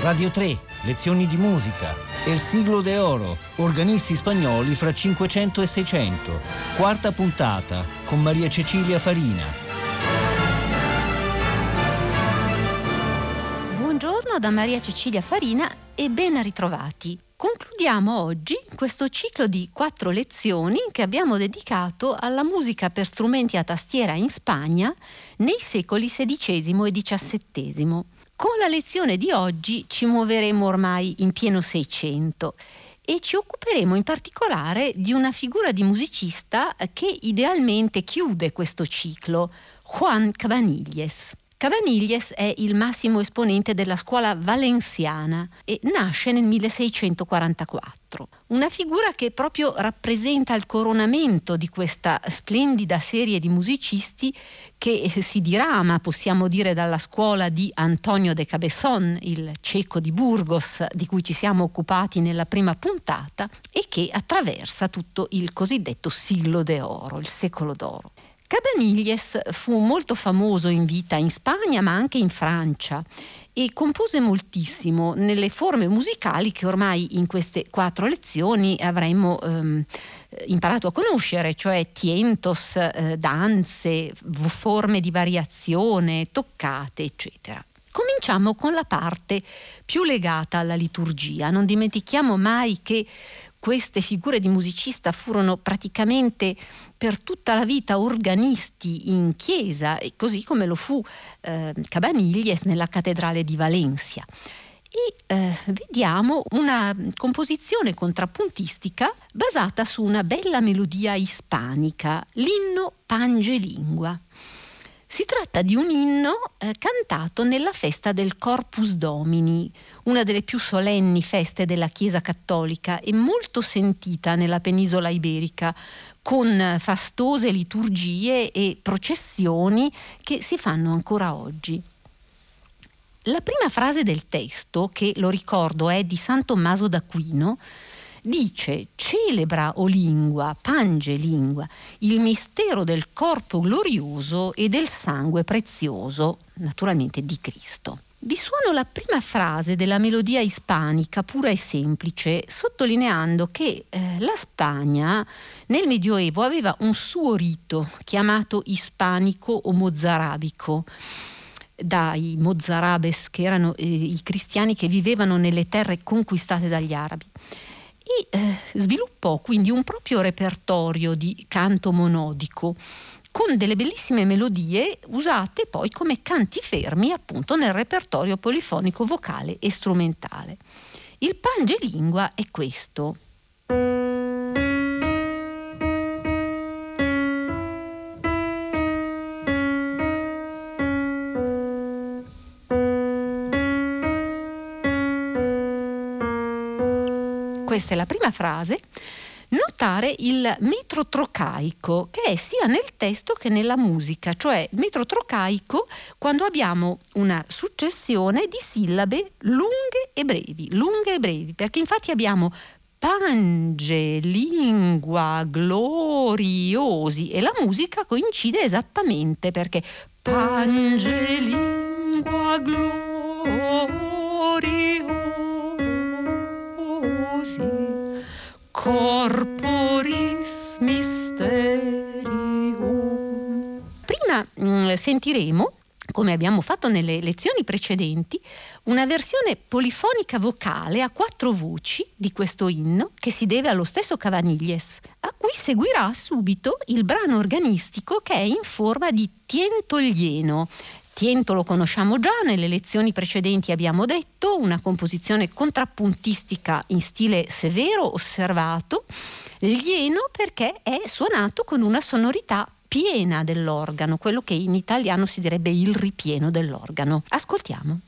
Radio 3, lezioni di musica. El siglo de oro, organisti spagnoli fra 500 e 600. Quarta puntata con Maria Cecilia Farina. Buongiorno da Maria Cecilia Farina e ben ritrovati. Concludiamo oggi questo ciclo di quattro lezioni che abbiamo dedicato alla musica per strumenti a tastiera in Spagna nei secoli XVI e XVII. Con la lezione di oggi ci muoveremo ormai in pieno Seicento e ci occuperemo in particolare di una figura di musicista che idealmente chiude questo ciclo, Juan Cabanilles. Cabanilles è il massimo esponente della scuola valenziana e nasce nel 1644. Una figura che proprio rappresenta il coronamento di questa splendida serie di musicisti che si dirama, possiamo dire, dalla scuola di Antonio de Cabezón, il cieco di Burgos, di cui ci siamo occupati nella prima puntata, e che attraversa tutto il cosiddetto siglo d'oro, il secolo d'oro. Cabanilles fu molto famoso in vita in Spagna ma anche in Francia e compose moltissimo nelle forme musicali che ormai in queste quattro lezioni avremmo ehm, imparato a conoscere, cioè tientos, eh, danze, forme di variazione, toccate, eccetera. Cominciamo con la parte più legata alla liturgia. Non dimentichiamo mai che queste figure di musicista furono praticamente per tutta la vita organisti in chiesa, così come lo fu eh, Cabanilles nella cattedrale di Valencia. E eh, vediamo una composizione contrappuntistica basata su una bella melodia ispanica, l'inno Pangelingua. Si tratta di un inno eh, cantato nella festa del Corpus Domini, una delle più solenni feste della Chiesa cattolica e molto sentita nella penisola iberica, con fastose liturgie e processioni che si fanno ancora oggi. La prima frase del testo, che lo ricordo è di San Tommaso d'Aquino, dice celebra o lingua, pange lingua, il mistero del corpo glorioso e del sangue prezioso, naturalmente di Cristo. Vi suono la prima frase della melodia ispanica, pura e semplice, sottolineando che eh, la Spagna nel Medioevo aveva un suo rito chiamato ispanico o mozzarabico dai mozzarabes che erano eh, i cristiani che vivevano nelle terre conquistate dagli arabi e eh, sviluppò quindi un proprio repertorio di canto monodico con delle bellissime melodie usate poi come canti fermi appunto nel repertorio polifonico vocale e strumentale. Il pangelingua è questo. Questa è la prima frase. Notare il metro trocaico che è sia nel testo che nella musica, cioè metro trocaico quando abbiamo una successione di sillabe lunghe e brevi, lunghe e brevi, perché infatti abbiamo pange, lingua, gloriosi e la musica coincide esattamente perché pange, lingua, gloriosi corporis mysterium. Prima mh, mm, sentiremo come abbiamo fatto nelle lezioni precedenti, una versione polifonica vocale a quattro voci di questo inno che si deve allo stesso Cavaniglies, a cui seguirà subito il brano organistico che è in forma di tientolieno, Tiento lo conosciamo già, nelle lezioni precedenti abbiamo detto, una composizione contrappuntistica in stile severo, osservato, lieno perché è suonato con una sonorità piena dell'organo, quello che in italiano si direbbe il ripieno dell'organo. Ascoltiamo.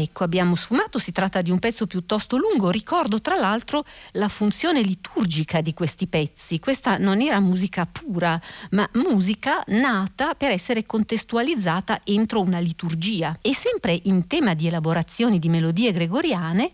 Ecco, abbiamo sfumato, si tratta di un pezzo piuttosto lungo, ricordo tra l'altro la funzione liturgica di questi pezzi. Questa non era musica pura, ma musica nata per essere contestualizzata entro una liturgia. E sempre in tema di elaborazioni di melodie gregoriane,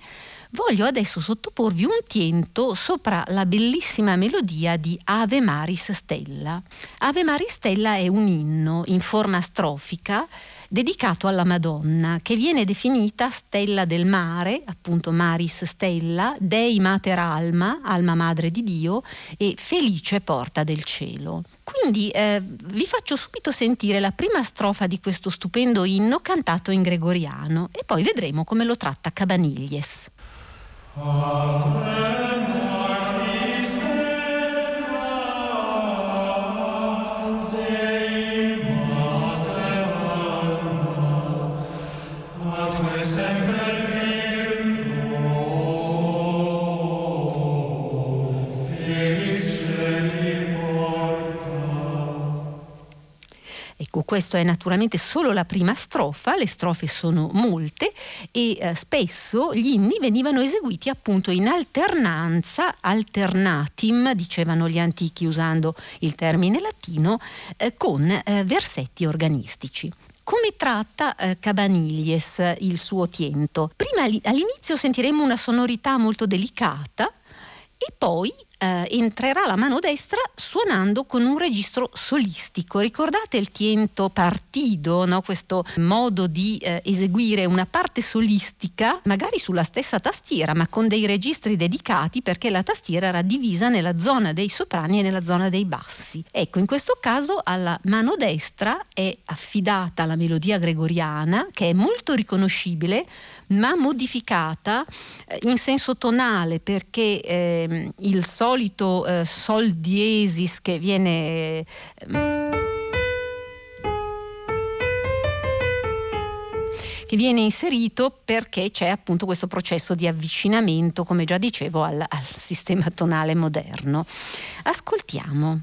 voglio adesso sottoporvi un tiento sopra la bellissima melodia di Ave Maris Stella. Ave Maris Stella è un inno in forma strofica dedicato alla Madonna, che viene definita stella del mare, appunto Maris Stella, Dei Mater Alma, alma madre di Dio, e felice porta del cielo. Quindi eh, vi faccio subito sentire la prima strofa di questo stupendo inno cantato in gregoriano e poi vedremo come lo tratta Cabaniglies. Amen. Questo è naturalmente solo la prima strofa, le strofe sono molte e eh, spesso gli inni venivano eseguiti appunto in alternanza, alternatim, dicevano gli antichi usando il termine latino, eh, con eh, versetti organistici. Come tratta eh, Cabaniglies il suo tiento? Prima all'inizio sentiremo una sonorità molto delicata e poi eh, entrerà la mano destra suonando con un registro solistico. Ricordate il tiento partido, no? questo modo di eh, eseguire una parte solistica, magari sulla stessa tastiera, ma con dei registri dedicati perché la tastiera era divisa nella zona dei soprani e nella zona dei bassi. Ecco, in questo caso alla mano destra è affidata la melodia gregoriana, che è molto riconoscibile ma modificata eh, in senso tonale perché eh, il solito eh, sol diesis che viene che viene inserito perché c'è appunto questo processo di avvicinamento, come già dicevo, al, al sistema tonale moderno. Ascoltiamo.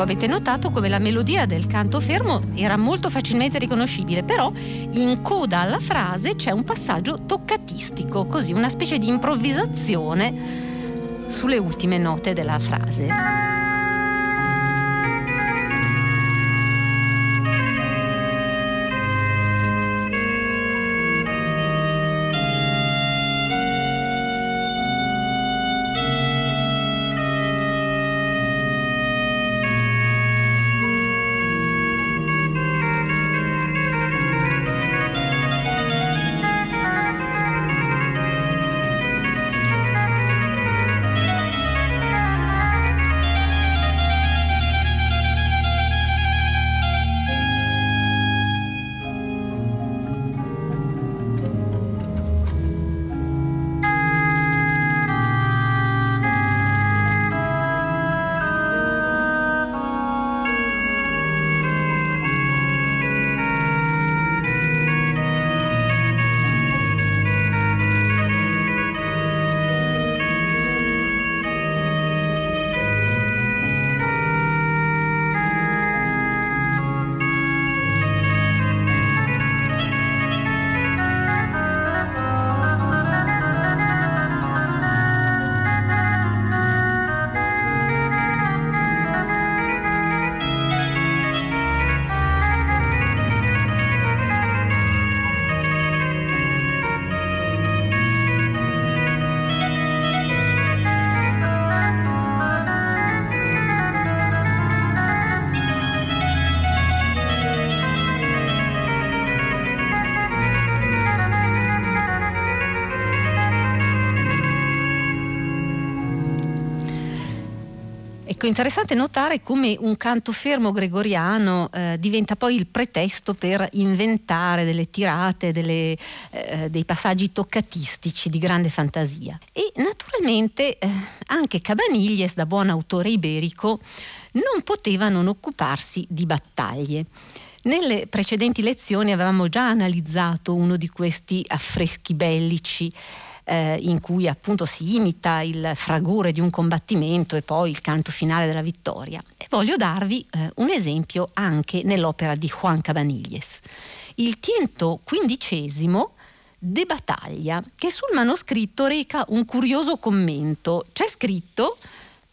Ecco, avete notato come la melodia del canto fermo era molto facilmente riconoscibile, però in coda alla frase c'è un passaggio toccatistico, così una specie di improvvisazione sulle ultime note della frase. Ecco, interessante notare come un canto fermo gregoriano eh, diventa poi il pretesto per inventare delle tirate, delle, eh, dei passaggi toccatistici di grande fantasia. E naturalmente eh, anche Cabanilles, da buon autore iberico, non poteva non occuparsi di battaglie. Nelle precedenti lezioni avevamo già analizzato uno di questi affreschi bellici eh, in cui appunto si imita il fragore di un combattimento e poi il canto finale della vittoria. E voglio darvi eh, un esempio anche nell'opera di Juan Cabanilles. Il tiento quindicesimo De Battaglia, che sul manoscritto reca un curioso commento. C'è scritto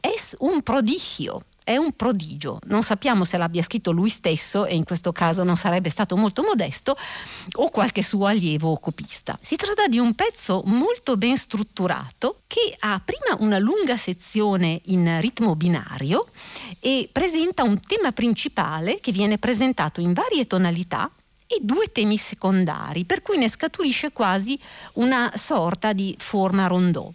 es un prodigio, è un prodigio. Non sappiamo se l'abbia scritto lui stesso e in questo caso non sarebbe stato molto modesto o qualche suo allievo o copista. Si tratta di un pezzo molto ben strutturato che ha prima una lunga sezione in ritmo binario e presenta un tema principale che viene presentato in varie tonalità e due temi secondari, per cui ne scaturisce quasi una sorta di forma rondò.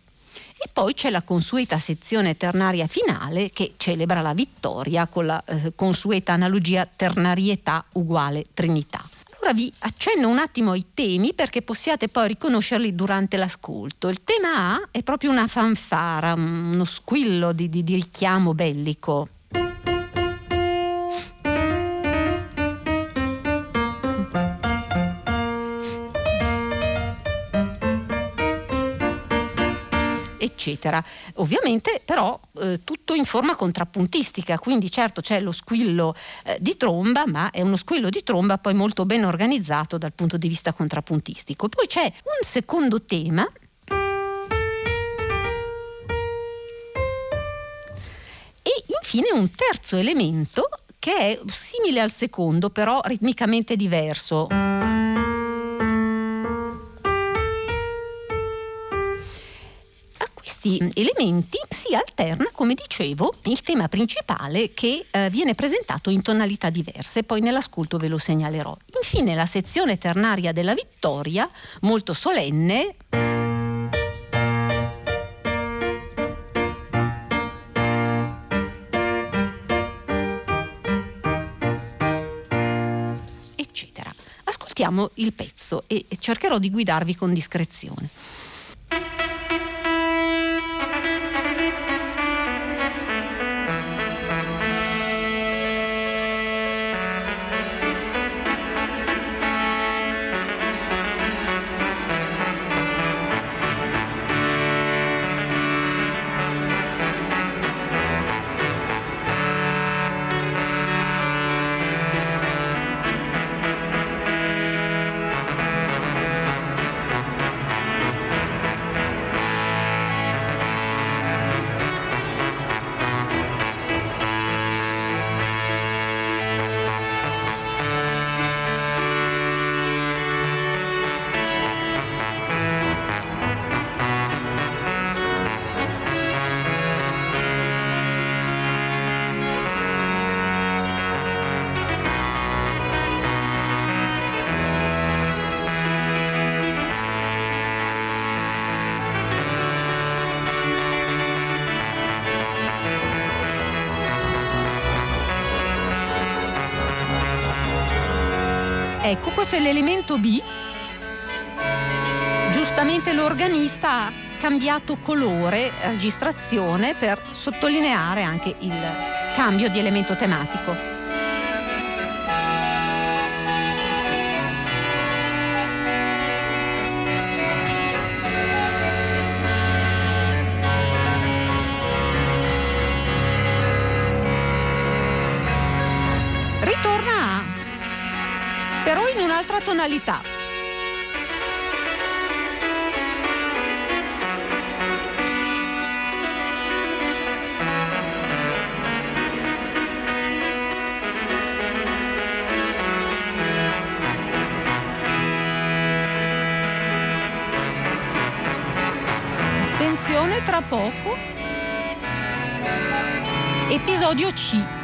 E poi c'è la consueta sezione ternaria finale che celebra la vittoria con la eh, consueta analogia ternarietà uguale trinità. Allora vi accenno un attimo ai temi perché possiate poi riconoscerli durante l'ascolto. Il tema A è proprio una fanfara, uno squillo di, di, di richiamo bellico. Eccetera. Ovviamente però eh, tutto in forma contrappuntistica, quindi certo c'è lo squillo eh, di tromba, ma è uno squillo di tromba poi molto ben organizzato dal punto di vista contrappuntistico. Poi c'è un secondo tema e infine un terzo elemento che è simile al secondo, però ritmicamente diverso. Questi elementi si alterna, come dicevo, il tema principale che eh, viene presentato in tonalità diverse, poi nell'ascolto ve lo segnalerò. Infine la sezione ternaria della vittoria, molto solenne. eccetera. Ascoltiamo il pezzo e cercherò di guidarvi con discrezione. Ecco, questo è l'elemento B. Giustamente l'organista ha cambiato colore, registrazione, per sottolineare anche il cambio di elemento tematico. Un'altra tonalità. Attenzione tra poco. Episodio C.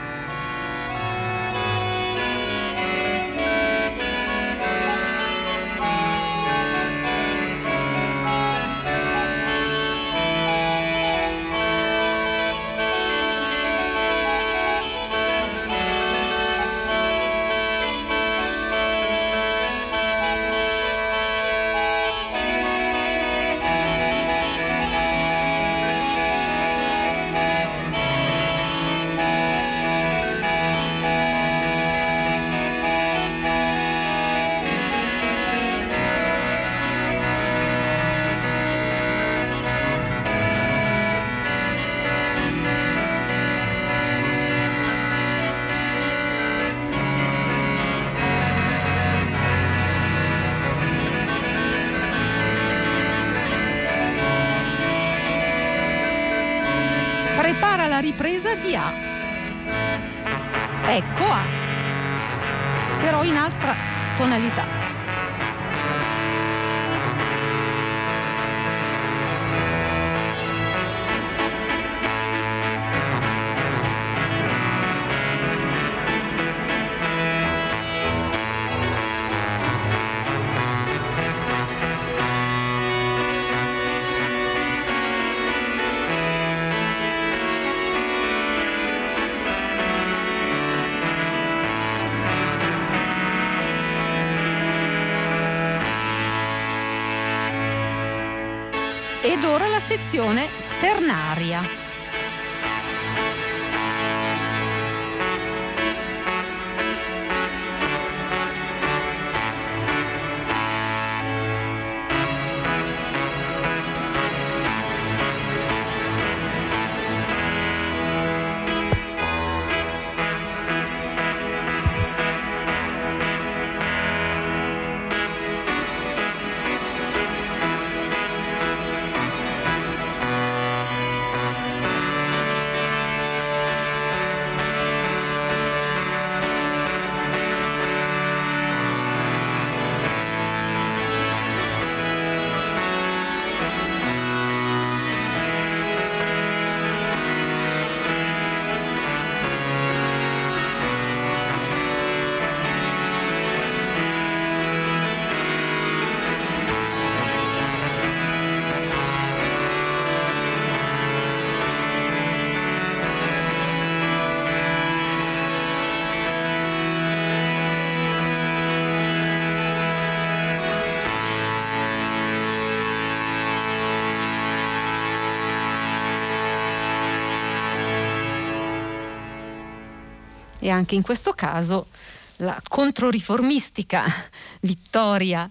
ripresa di A. Ecco A, però in altra tonalità. Ed ora la sezione ternaria. E anche in questo caso la controriformistica vittoria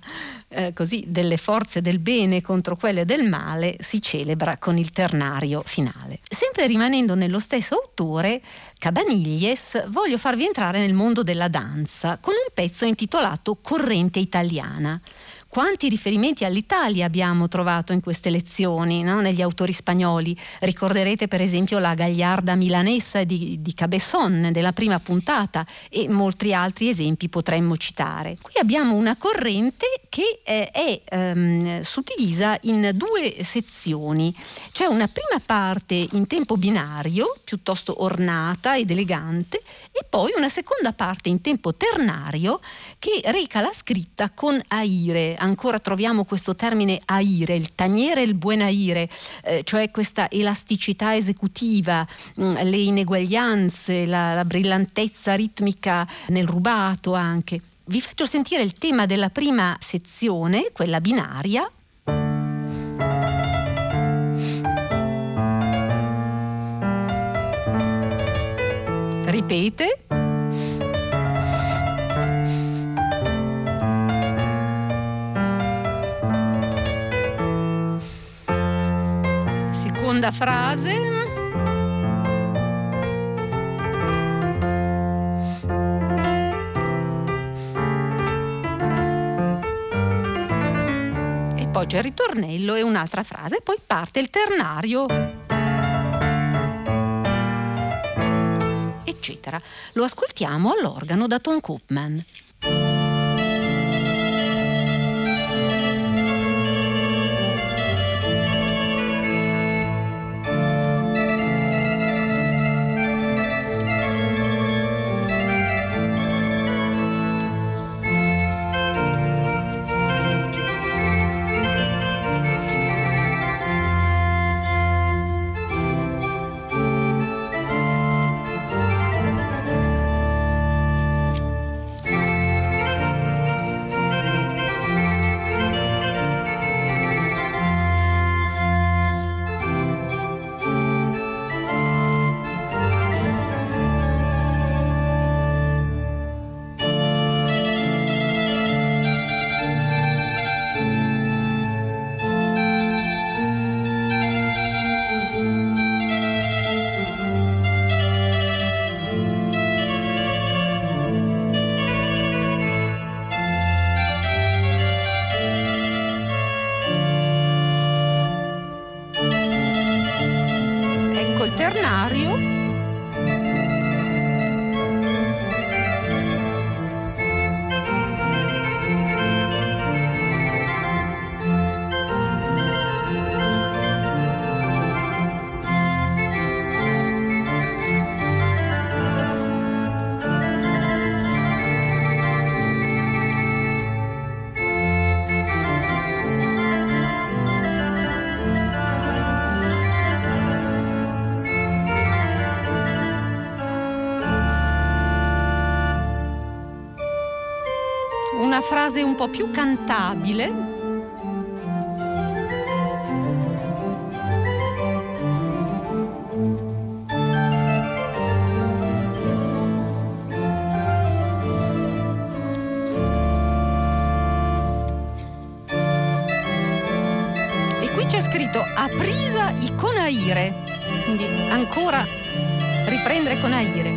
eh, così, delle forze del bene contro quelle del male si celebra con il ternario finale. Sempre rimanendo nello stesso autore, Cabaniglies, voglio farvi entrare nel mondo della danza con un pezzo intitolato Corrente italiana quanti riferimenti all'Italia abbiamo trovato in queste lezioni, no? negli autori spagnoli. Ricorderete per esempio la Gagliarda milanesa di, di Cabesson della prima puntata e molti altri esempi potremmo citare. Qui abbiamo una corrente che eh, è ehm, suddivisa in due sezioni. C'è una prima parte in tempo binario, piuttosto ornata ed elegante, e poi una seconda parte in tempo ternario che reca la scritta con aire. Ancora troviamo questo termine aire, il taniere e il buon aire, eh, cioè questa elasticità esecutiva, mh, mm, le ineguaglianze, la, la brillantezza ritmica nel rubato anche. Vi faccio sentire il tema della prima sezione, quella binaria, Ripete. Seconda frase. E poi c'è il ritornello e un'altra frase, poi parte il ternario. eccetera. Lo ascoltiamo all'organo da Tom Koopman. Frase un po' più cantabile. E qui c'è scritto Aprisa i Conaire, quindi ancora riprendere Conaire. Ecco,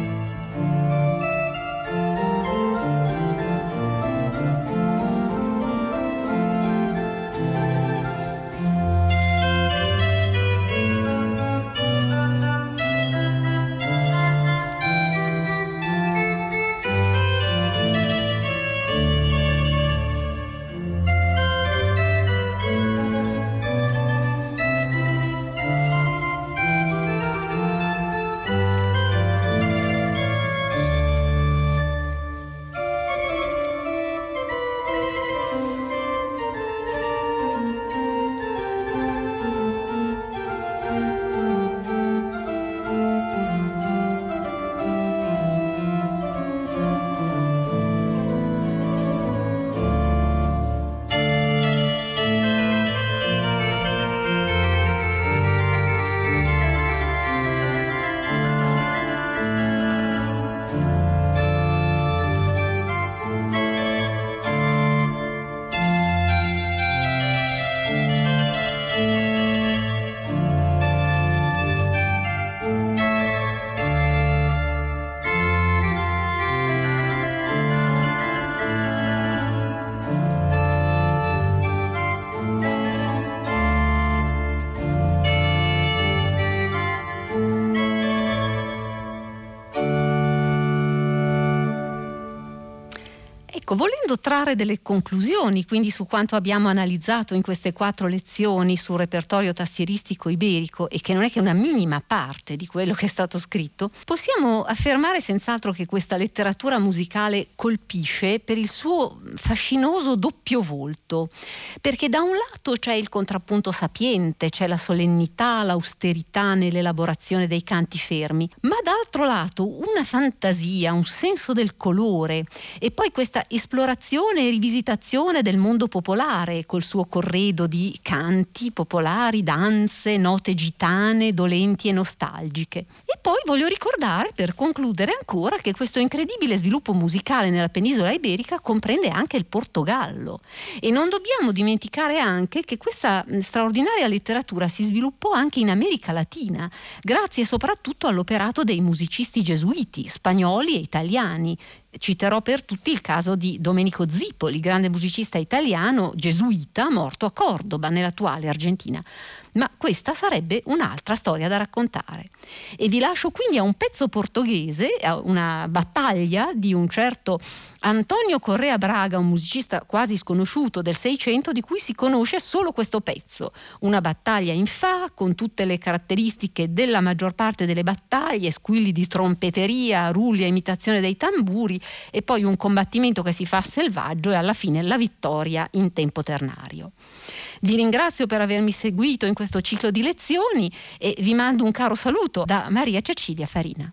volendo trarre delle conclusioni quindi su quanto abbiamo analizzato in queste quattro lezioni sul repertorio tastieristico iberico e che non è che una minima parte di quello che è stato scritto, possiamo affermare senz'altro che questa letteratura musicale colpisce per il suo fascinoso doppio volto, perché da un lato c'è il contrappunto sapiente, c'è la solennità, l'austerità nell'elaborazione dei canti fermi, ma d'altro lato una fantasia, un senso del colore e poi questa esplorazione e rivisitazione del mondo popolare col suo corredo di canti popolari, danze, note gitane, dolenti e nostalgiche. E poi voglio ricordare, per concludere ancora, che questo incredibile sviluppo musicale nella penisola iberica comprende anche il Portogallo. E non dobbiamo dimenticare anche che questa straordinaria letteratura si sviluppò anche in America Latina, grazie soprattutto all'operato dei musicisti gesuiti, spagnoli e italiani, Citerò per tutti il caso di Domenico Zipoli, grande musicista italiano gesuita morto a Cordoba, nell'attuale Argentina ma questa sarebbe un'altra storia da raccontare. E vi lascio quindi a un pezzo portoghese, a una battaglia di un certo Antonio Correa Braga, un musicista quasi sconosciuto del Seicento, di cui si conosce solo questo pezzo. Una battaglia in fa, con tutte le caratteristiche della maggior parte delle battaglie, squilli di trompeteria, rulli a imitazione dei tamburi, e poi un combattimento che si fa selvaggio e alla fine la vittoria in tempo ternario. Vi ringrazio per avermi seguito in questo ciclo di lezioni e vi mando un caro saluto da Maria Cecilia Farina.